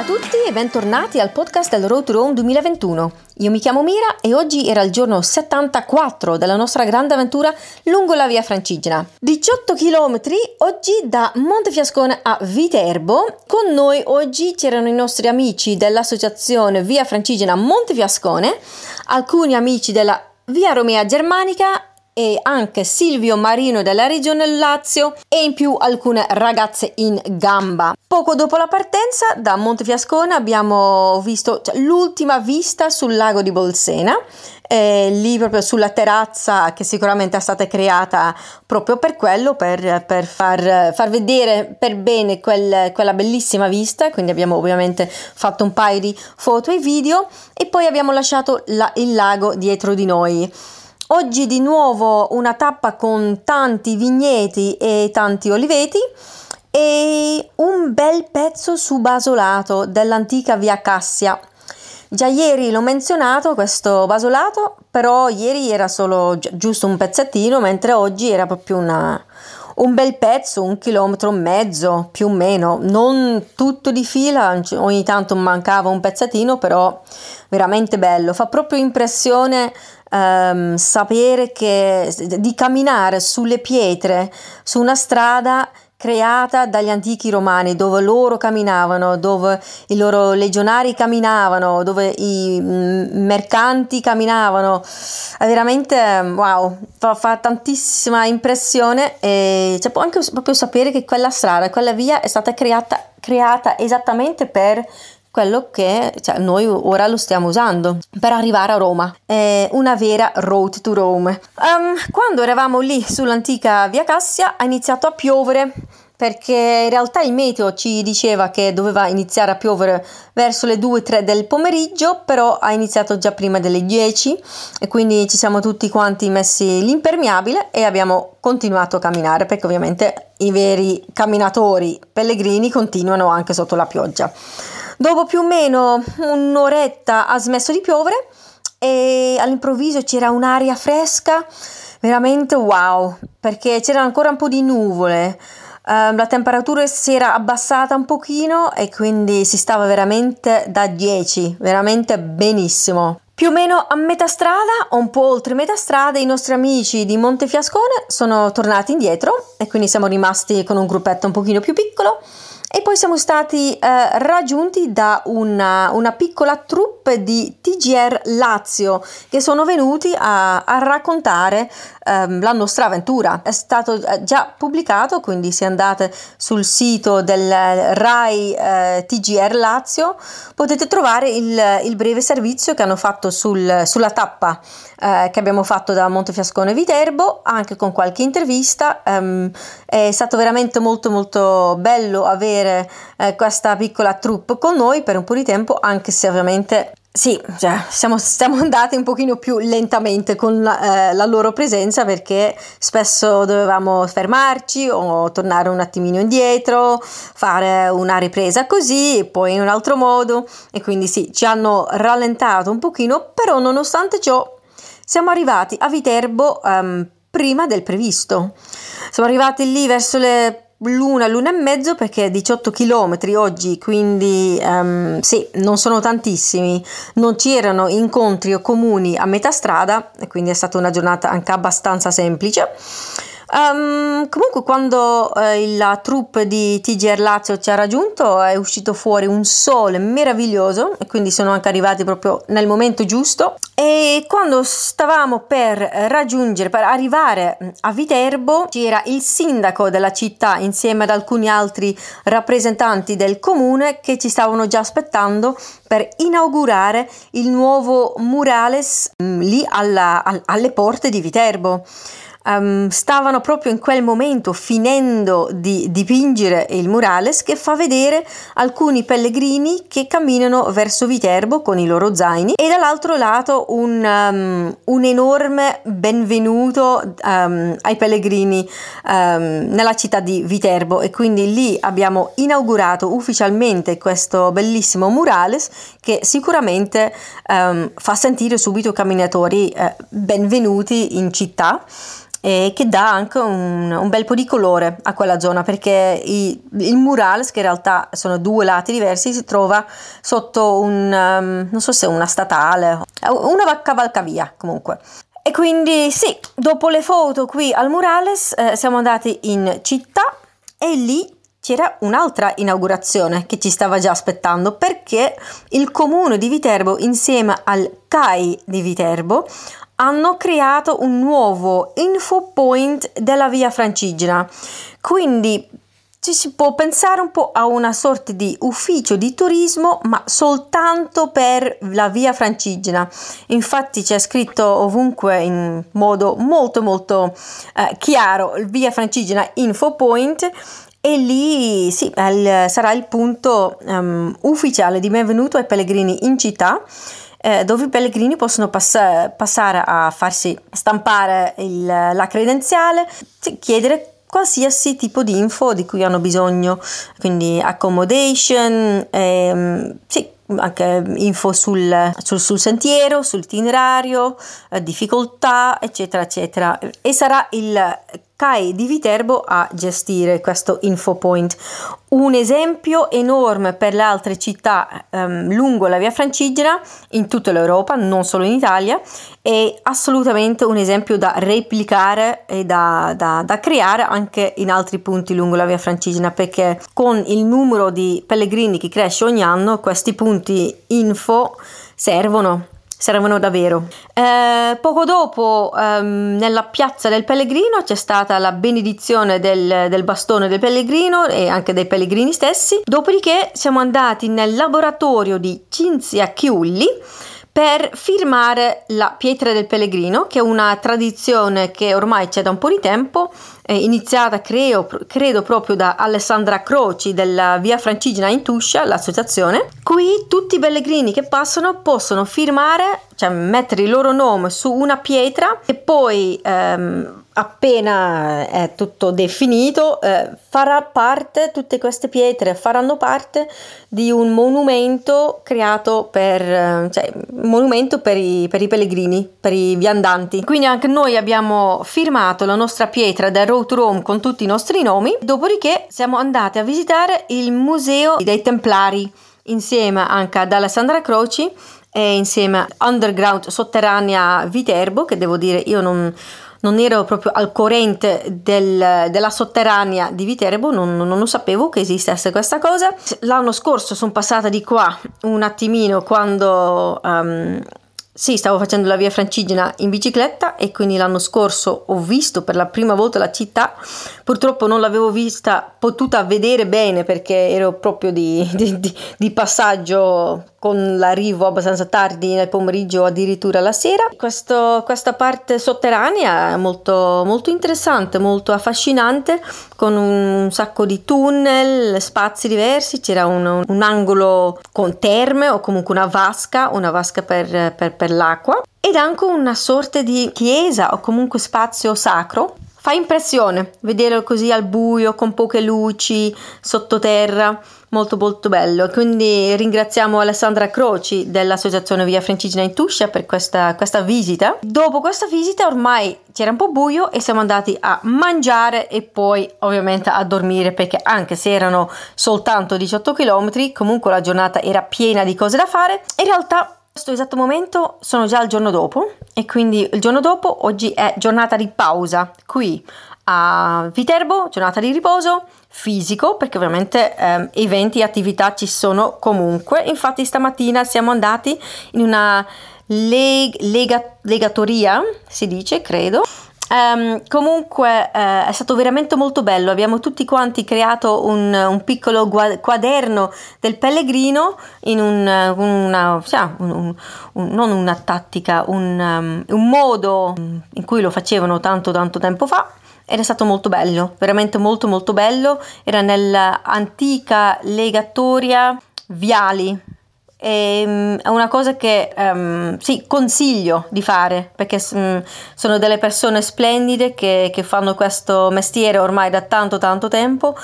a tutti e bentornati al podcast del Road to Rome 2021. Io mi chiamo Mira e oggi era il giorno 74 della nostra grande avventura lungo la via Francigena. 18 km oggi da Montefiascone a Viterbo. Con noi oggi c'erano i nostri amici dell'associazione Via Francigena Montefiascone, alcuni amici della Via Romea Germanica e anche Silvio Marino della regione Lazio e in più alcune ragazze in gamba. Poco dopo la partenza da Montefiascone abbiamo visto cioè, l'ultima vista sul lago di Bolsena, eh, lì proprio sulla terrazza che sicuramente è stata creata proprio per quello, per, per far, far, vedere per bene quel, quella bellissima vista, quindi abbiamo ovviamente fatto un paio di foto e video e poi abbiamo lasciato la, il lago dietro di noi. Oggi di nuovo una tappa con tanti vigneti e tanti oliveti e un bel pezzo su basolato dell'antica via Cassia. Già ieri l'ho menzionato questo basolato, però ieri era solo giusto un pezzettino, mentre oggi era proprio una, un bel pezzo, un chilometro e mezzo più o meno, non tutto di fila, ogni tanto mancava un pezzettino, però veramente bello, fa proprio impressione um, sapere che di camminare sulle pietre su una strada creata dagli antichi romani, dove loro camminavano, dove i loro legionari camminavano, dove i mm, mercanti camminavano. È veramente wow, fa, fa tantissima impressione e c'è anche proprio sapere che quella strada, quella via è stata creata, creata esattamente per quello che cioè, noi ora lo stiamo usando per arrivare a Roma. È una vera road to Rome. Um, quando eravamo lì sull'antica via Cassia ha iniziato a piovere perché in realtà il meteo ci diceva che doveva iniziare a piovere verso le 2-3 del pomeriggio, però ha iniziato già prima delle 10 e quindi ci siamo tutti quanti messi l'impermeabile e abbiamo continuato a camminare perché ovviamente i veri camminatori pellegrini continuano anche sotto la pioggia. Dopo più o meno un'oretta ha smesso di piovere e all'improvviso c'era un'aria fresca, veramente wow, perché c'era ancora un po' di nuvole. Uh, la temperatura si era abbassata un pochino e quindi si stava veramente da 10, veramente benissimo. Più o meno a metà strada, o un po' oltre metà strada, i nostri amici di Montefiascone sono tornati indietro e quindi siamo rimasti con un gruppetto un pochino più piccolo e poi siamo stati eh, raggiunti da una, una, piccola troupe di TGR Lazio che sono venuti a, a raccontare ehm, la nostra avventura. È stato eh, già pubblicato, quindi se andate sul sito del RAI eh, TGR Lazio potete trovare il, il, breve servizio che hanno fatto sul, sulla tappa eh, che abbiamo fatto da Montefiascone Viterbo, anche con qualche intervista. Um, è stato veramente molto molto bello avere eh, questa piccola troupe con noi per un po' di tempo, anche se ovviamente sì, cioè, siamo, siamo, andati un pochino più lentamente con la, eh, la, loro presenza perché spesso dovevamo fermarci o tornare un attimino indietro, fare una ripresa così e poi in un altro modo. E quindi sì, ci hanno rallentato un pochino, però nonostante ciò siamo arrivati a Viterbo um, prima del previsto. Siamo arrivati lì verso le l'una, l'una e mezzo perché 18 km oggi, quindi um, sì, non sono tantissimi, non c'erano incontri o comuni a metà strada quindi è stata una giornata anche abbastanza semplice. Um, comunque quando eh, la troupe di TGR Lazio ci ha raggiunto è uscito fuori un sole meraviglioso e quindi sono anche arrivati proprio nel momento giusto. E quando stavamo per raggiungere, per arrivare a Viterbo c'era il sindaco della città insieme ad alcuni altri rappresentanti del comune che ci stavano già aspettando per inaugurare il nuovo murales mm, lì alla, alle porte di Viterbo um, stavano proprio in quel momento finendo di dipingere il murales che fa vedere alcuni pellegrini che camminano verso Viterbo con i loro zaini e dall'altro lato un, um, un enorme benvenuto um, ai pellegrini nella città di Viterbo. E quindi lì abbiamo inaugurato ufficialmente questo bellissimo murales che sicuramente fa sentire subito i camminatori uh, benvenuti in città e che dà anche un, un, bel po' di colore a quella zona perché i, il murales, che in realtà sono due lati diversi, si trova sotto un, um, non so se una statale, una cavalcavia comunque. E quindi sì, dopo le foto qui al murales eh, siamo andati in città e lì c'era un'altra inaugurazione che ci stava già aspettando perché il comune di Viterbo insieme al CAI di Viterbo hanno creato un nuovo info point della via Francigena. Quindi ci si può pensare un po' a una sorta di ufficio di turismo, ma soltanto per la via Francigena. Infatti c'è scritto ovunque in modo molto molto eh, chiaro via Francigena Info Point e lì sì, sarà il punto um, ufficiale di benvenuto ai pellegrini in città eh, dove i pellegrini possono pass- passare a farsi stampare il, la credenziale, chiedere qualsiasi tipo di info di cui hanno bisogno, quindi accommodation, ehm, sì, anche info sul, sul, sul sentiero, sul itinerario, eh, difficoltà, eccetera, eccetera. E sarà il CAI di Viterbo a gestire questo infopoint. Un esempio enorme per le altre città um, lungo la via Francigena in tutta l'Europa, non solo in Italia, è assolutamente un esempio da replicare e da, da, da creare anche in altri punti lungo la via Francigena perché con il numero di pellegrini che cresce ogni anno questi punti info servono servono davvero. Eh, poco dopo, ehm, nella piazza del Pellegrino, c'è stata la benedizione del, del, bastone del Pellegrino e anche dei pellegrini stessi. Dopodiché siamo andati nel laboratorio di Cinzia Chiulli per firmare la pietra del pellegrino, che è una tradizione che ormai c'è da un po' di tempo, iniziata creo, credo proprio da Alessandra Croci della Via Francigena in Tuscia, l'associazione. Qui tutti i pellegrini che passano possono firmare, cioè mettere il loro nome su una pietra e poi ehm, appena è tutto definito, eh, farà parte, tutte queste pietre faranno parte di un monumento creato per, eh, cioè, monumento per i, per i pellegrini, per i viandanti. Quindi anche noi abbiamo firmato la nostra pietra da Road to Rome con tutti i nostri nomi, dopodiché siamo andati a visitare il museo dei Templari insieme anche ad Alessandra Croci e insieme a Underground Sotterranea Viterbo, che devo dire io non non ero proprio al corrente del, della sotterranea di Viterbo, non, non, lo sapevo che esistesse questa cosa. L'anno scorso sono passata di qua un attimino quando um, sì, stavo facendo la via Francigena in bicicletta e quindi l'anno scorso ho visto per la prima volta la città. Purtroppo non l'avevo vista potuta vedere bene perché ero proprio di, di, di, di passaggio con l'arrivo abbastanza tardi nel pomeriggio, addirittura la sera. Questo, questa parte sotterranea è molto, molto interessante, molto affascinante, con un sacco di tunnel, spazi diversi. C'era un, un angolo con terme o comunque una vasca, una vasca per, per, per l'acqua ed anche una sorta di chiesa o comunque spazio sacro Fa impressione vederlo così al buio, con poche luci, sottoterra, molto molto bello. Quindi ringraziamo Alessandra Croci dell'Associazione Via Francigena in Tuscia per questa, questa visita. Dopo questa visita ormai c'era un po' buio e siamo andati a mangiare e poi ovviamente a dormire perché anche se erano soltanto 18 km, comunque la giornata era piena di cose da fare. In realtà questo esatto momento sono già il giorno dopo e quindi il giorno dopo oggi è giornata di pausa qui a Viterbo, giornata di riposo fisico perché ovviamente eh, eventi e attività ci sono comunque. Infatti stamattina siamo andati in una leg- lega- legatoria, si dice, credo, Um, comunque uh, è stato veramente molto bello, abbiamo tutti quanti creato un, un piccolo quaderno del pellegrino in un, una, un, un, non una tattica, um, un modo in cui lo facevano tanto tanto tempo fa ed è stato molto bello, veramente molto molto bello, era nell'antica legatoria Viali e, um, è una cosa che um, sì, consiglio di fare perché um, sono delle persone splendide che, che, fanno questo mestiere ormai da tanto tanto tempo.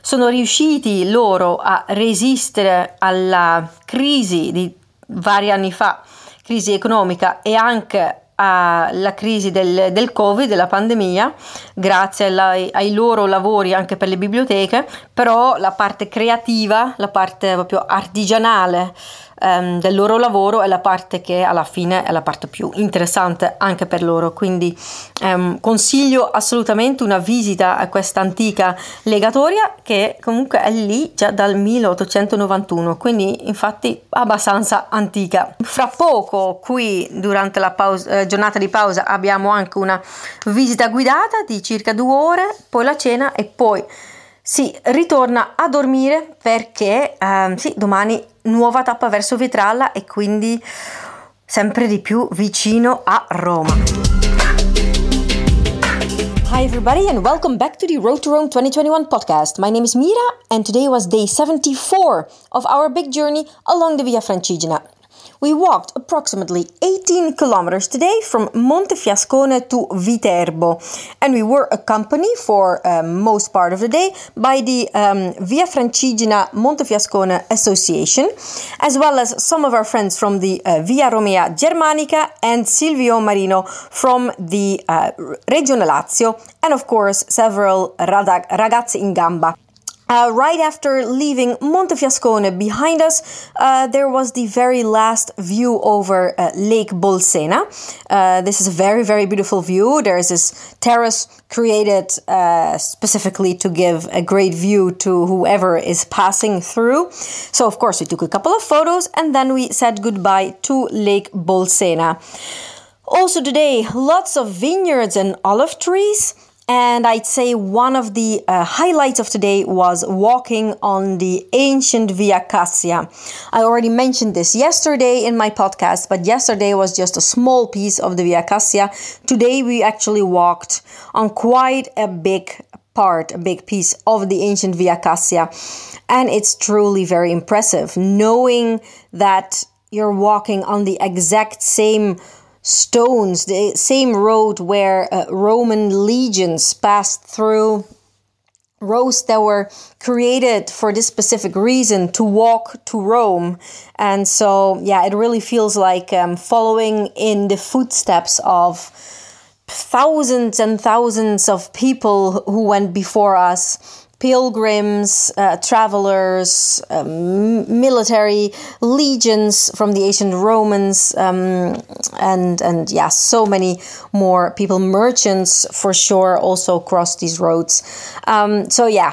Sono riusciti loro a resistere alla crisi di vari anni fa, crisi economica e anche alla crisi del, del Covid, della pandemia, grazie alla, ai loro lavori anche per le biblioteche, però la parte creativa, la parte proprio artigianale, um, del loro lavoro è la parte che alla fine è la parte più interessante anche per loro. Quindi um, consiglio assolutamente una visita a questa antica legatoria che comunque è lì già dal 1891, quindi infatti abbastanza antica. Fra poco qui durante la pausa, eh, giornata di pausa abbiamo anche una visita guidata di circa due ore, poi la cena e poi si ritorna a dormire perché ehm, sì, domani nuova tappa verso Vitralla e quindi sempre di più vicino a Roma. Hi, everybody, and welcome back to the Road to Rome 2021 podcast. My name is Mira, and today was day 74 of our big journey along the Via Francigena. We walked approximately 18 kilometers today from Montefiascone to Viterbo, and we were accompanied for uh, most part of the day by the um, Via Francigena Montefiascone Association, as well as some of our friends from the uh, Via Romea Germanica and Silvio Marino from the uh, Regione Lazio, and of course several ragazzi in gamba. Uh, right after leaving Montefiascone behind us, uh, there was the very last view over uh, Lake Bolsena. Uh, this is a very, very beautiful view. There's this terrace created uh, specifically to give a great view to whoever is passing through. So, of course, we took a couple of photos and then we said goodbye to Lake Bolsena. Also, today, lots of vineyards and olive trees. And I'd say one of the uh, highlights of today was walking on the ancient Via Cassia. I already mentioned this yesterday in my podcast, but yesterday was just a small piece of the Via Cassia. Today we actually walked on quite a big part, a big piece of the ancient Via Cassia. And it's truly very impressive knowing that you're walking on the exact same stones, the same road where uh, Roman legions passed through, roads that were created for this specific reason to walk to Rome. And so, yeah, it really feels like um, following in the footsteps of thousands and thousands of people who went before us pilgrims, uh, travelers, um, military legions from the ancient Romans, um, and and yeah, so many more people, merchants for sure, also crossed these roads. Um, so yeah.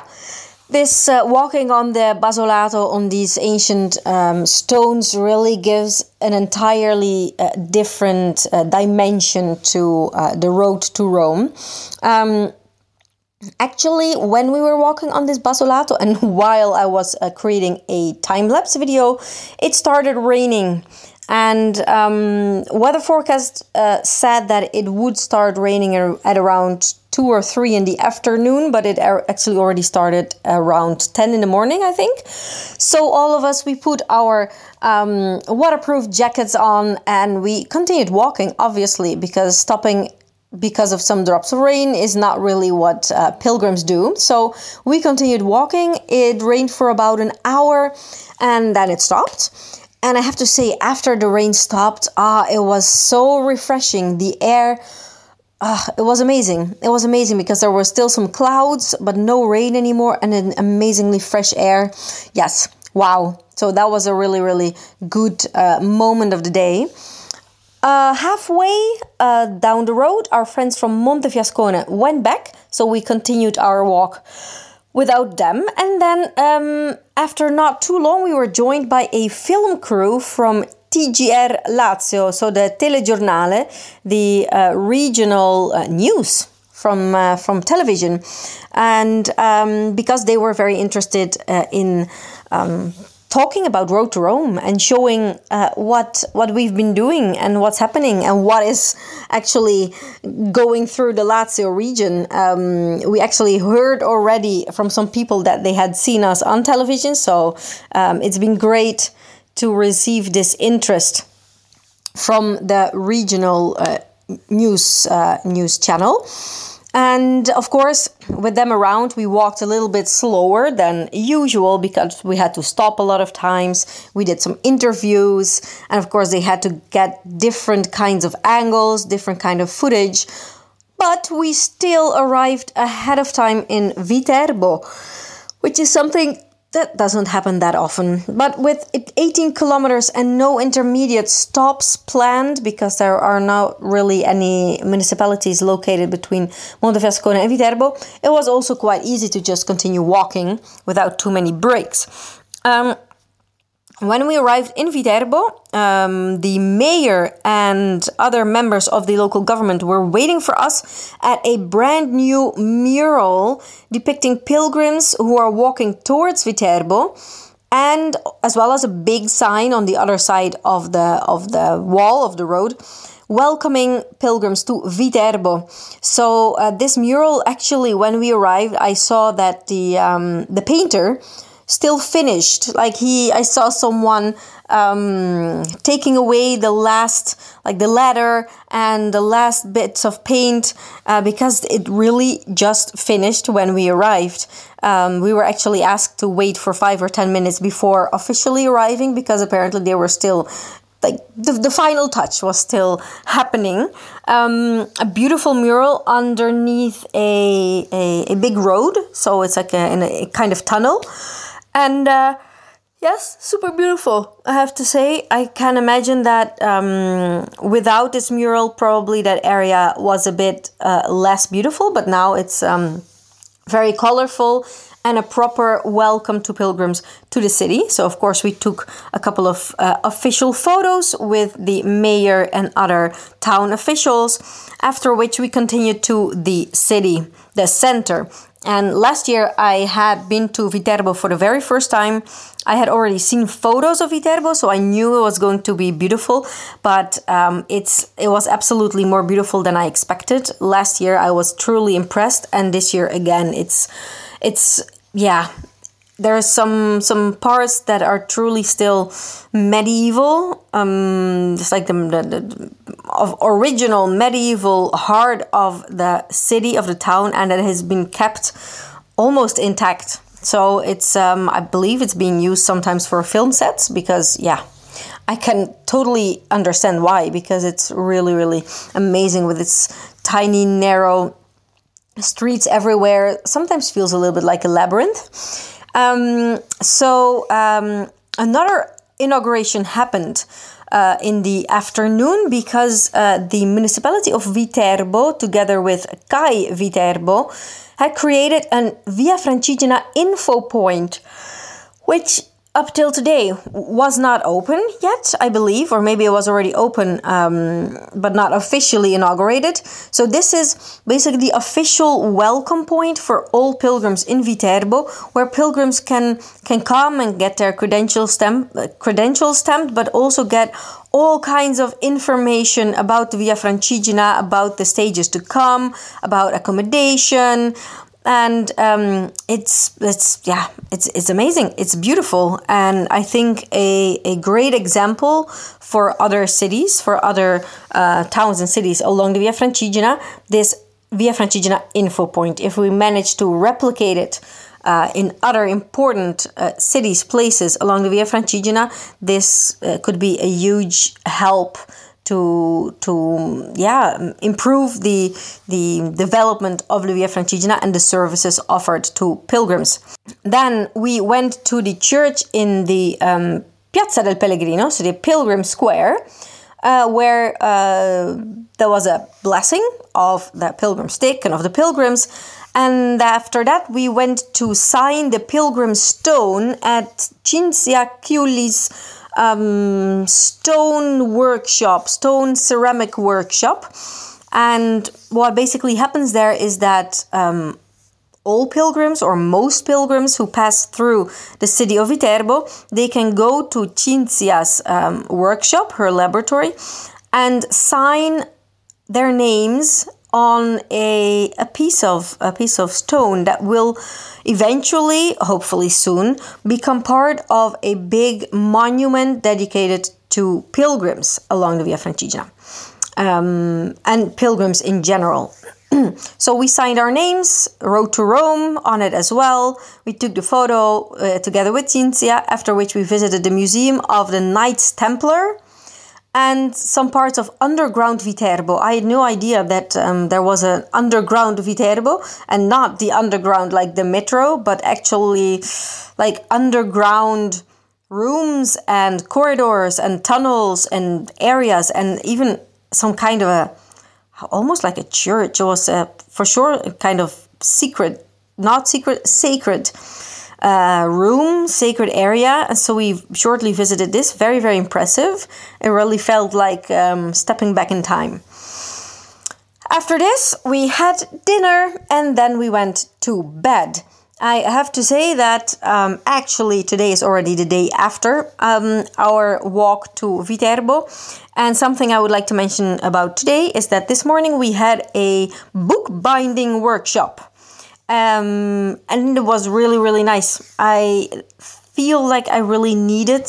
This uh, walking on the basolato on these ancient um, stones really gives an entirely uh, different uh, dimension to uh, the road to Rome. Actually, when we were walking on this basolato and while I was uh, creating a time lapse video, it started raining. And um, weather forecast uh, said that it would start raining at around two or three in the afternoon, but it actually already started around 10 in the morning, I think. So, all of us, we put our um, waterproof jackets on and we continued walking, obviously, because stopping because of some drops of rain is not really what uh, pilgrims do. So we continued walking. It rained for about an hour and then it stopped. And I have to say, after the rain stopped, ah, it was so refreshing. The air, ah, it was amazing. It was amazing because there were still some clouds, but no rain anymore, and an amazingly fresh air. Yes, wow. So that was a really, really good uh, moment of the day. Uh, halfway uh, down the road, our friends from Montefiascone went back, so we continued our walk without them. And then, um, after not too long, we were joined by a film crew from TGR Lazio, so the Telegiornale, the uh, regional uh, news from uh, from television, and um, because they were very interested uh, in um, talking about Road to Rome and showing uh, what what we've been doing and what's happening and what is actually going through the Lazio region. Um, we actually heard already from some people that they had seen us on television, so um, it's been great to receive this interest from the regional uh, news uh, news channel. And of course, with them around, we walked a little bit slower than usual because we had to stop a lot of times. We did some interviews, and of course, they had to get different kinds of angles, different kind of footage. But we still arrived ahead of time in Viterbo, which is something that doesn't happen that often. But with 18 kilometers and no intermediate stops planned, because there are not really any municipalities located between Montefiascone and Viterbo, it was also quite easy to just continue walking without too many breaks. Um, when we arrived in Viterbo, um, the mayor and other members of the local government were waiting for us at a brand new mural depicting pilgrims who are walking towards Viterbo and as well as a big sign on the other side of the of the wall of the road welcoming pilgrims to Viterbo. So uh, this mural actually when we arrived I saw that the um, the painter still finished. Like he, I saw someone um, taking away the last, like the ladder and the last bits of paint uh, because it really just finished when we arrived. Um, we were actually asked to wait for five or ten minutes before officially arriving because apparently they were still like the, the final touch was still happening. Um, a beautiful mural underneath a, a, a, big road, so it's like a, a kind of tunnel. And uh, yes, super beautiful. I have to say, I can imagine that um, without this mural, probably that area was a bit uh, less beautiful, but now it's um, very colorful and a proper welcome to pilgrims to the city. So, of course, we took a couple of uh, official photos with the mayor and other town officials, after which we continued to the city, the center. And last year I had been to Viterbo for the very first time. I had already seen photos of Viterbo, so I knew it was going to be beautiful. But um, it's it was absolutely more beautiful than I expected. Last year I was truly impressed, and this year again, it's it's yeah. There's some some parts that are truly still medieval, um, just like the, the, the of original medieval heart of the city of the town, and that has been kept almost intact. So it's um, I believe it's being used sometimes for film sets because yeah, I can totally understand why because it's really really amazing with its tiny narrow streets everywhere. Sometimes feels a little bit like a labyrinth. Um, so um, another inauguration happened uh, in the afternoon because uh, the municipality of Viterbo, together with CAI Viterbo, had created an Via Francigena info point, which up till today was not open yet, I believe, or maybe it was already open, um, but not officially inaugurated. So this is basically the official welcome point for all pilgrims in Viterbo, where pilgrims can can come and get their credential stamp, uh, credentials stamped, but also get all kinds of information about the Via Francigena, about the stages to come, about accommodation, and um, it's it's yeah it's it's amazing. It's beautiful. And i think a, a great example for other cities for other uh, towns and cities along the via francigena this via francigena info point. If we manage to replicate it uh, in other important uh, cities places along the via francigena this uh, could be a huge help to to yeah improve the the development of Via Francigena and the services offered to pilgrims. Then we went to the church in the um, Piazza del Pellegrino, so the Pilgrim Square, uh, where uh, there was a blessing of the pilgrim stick and of the pilgrims. And after that, we went to sign the pilgrim stone at Cinzia Chiuli's um, stone workshop, stone ceramic workshop. And what basically happens there is that um, all pilgrims or most pilgrims who pass through the city of Viterbo, they can go to Cinzia's um, workshop, her laboratory, and sign their names on a, a piece of a piece of stone that will eventually, hopefully soon, become part of a big monument dedicated to pilgrims along the Via Francigena um, and pilgrims in general. so we signed our names, Road to Rome on it as well. We took the photo uh, together with Cinzia, after which we visited the Museum of the Knights Templar and some parts of underground Viterbo. I had no idea that um, there was an underground Viterbo and not the underground like the metro, but actually like underground rooms and corridors and tunnels and areas and even some kind of a almost like a church. It was a, for sure a kind of secret, not secret, sacred uh, room, sacred area. And so we shortly visited this. Very, very impressive. It really felt like um, stepping back in time. After this, we had dinner and then we went to bed. I have to say that um, actually today is already the day after um, our walk to Viterbo. And something I would like to mention about today is that this morning we had a bookbinding workshop. Um, and it was really, really nice. I feel like I really needed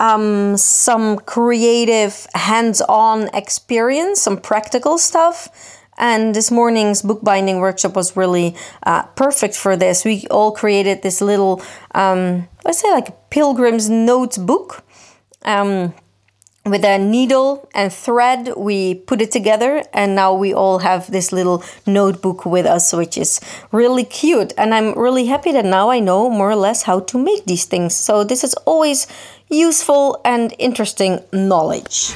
um, some creative, hands on experience, some practical stuff. And this morning's bookbinding workshop was really uh, perfect for this. We all created this little, um, let's say, like a pilgrim's notebook. Um, with a needle and thread we put it together and now we all have this little notebook with us which is really cute. And i'm really happy that now i know more or less how to make these things. So this is always useful and interesting knowledge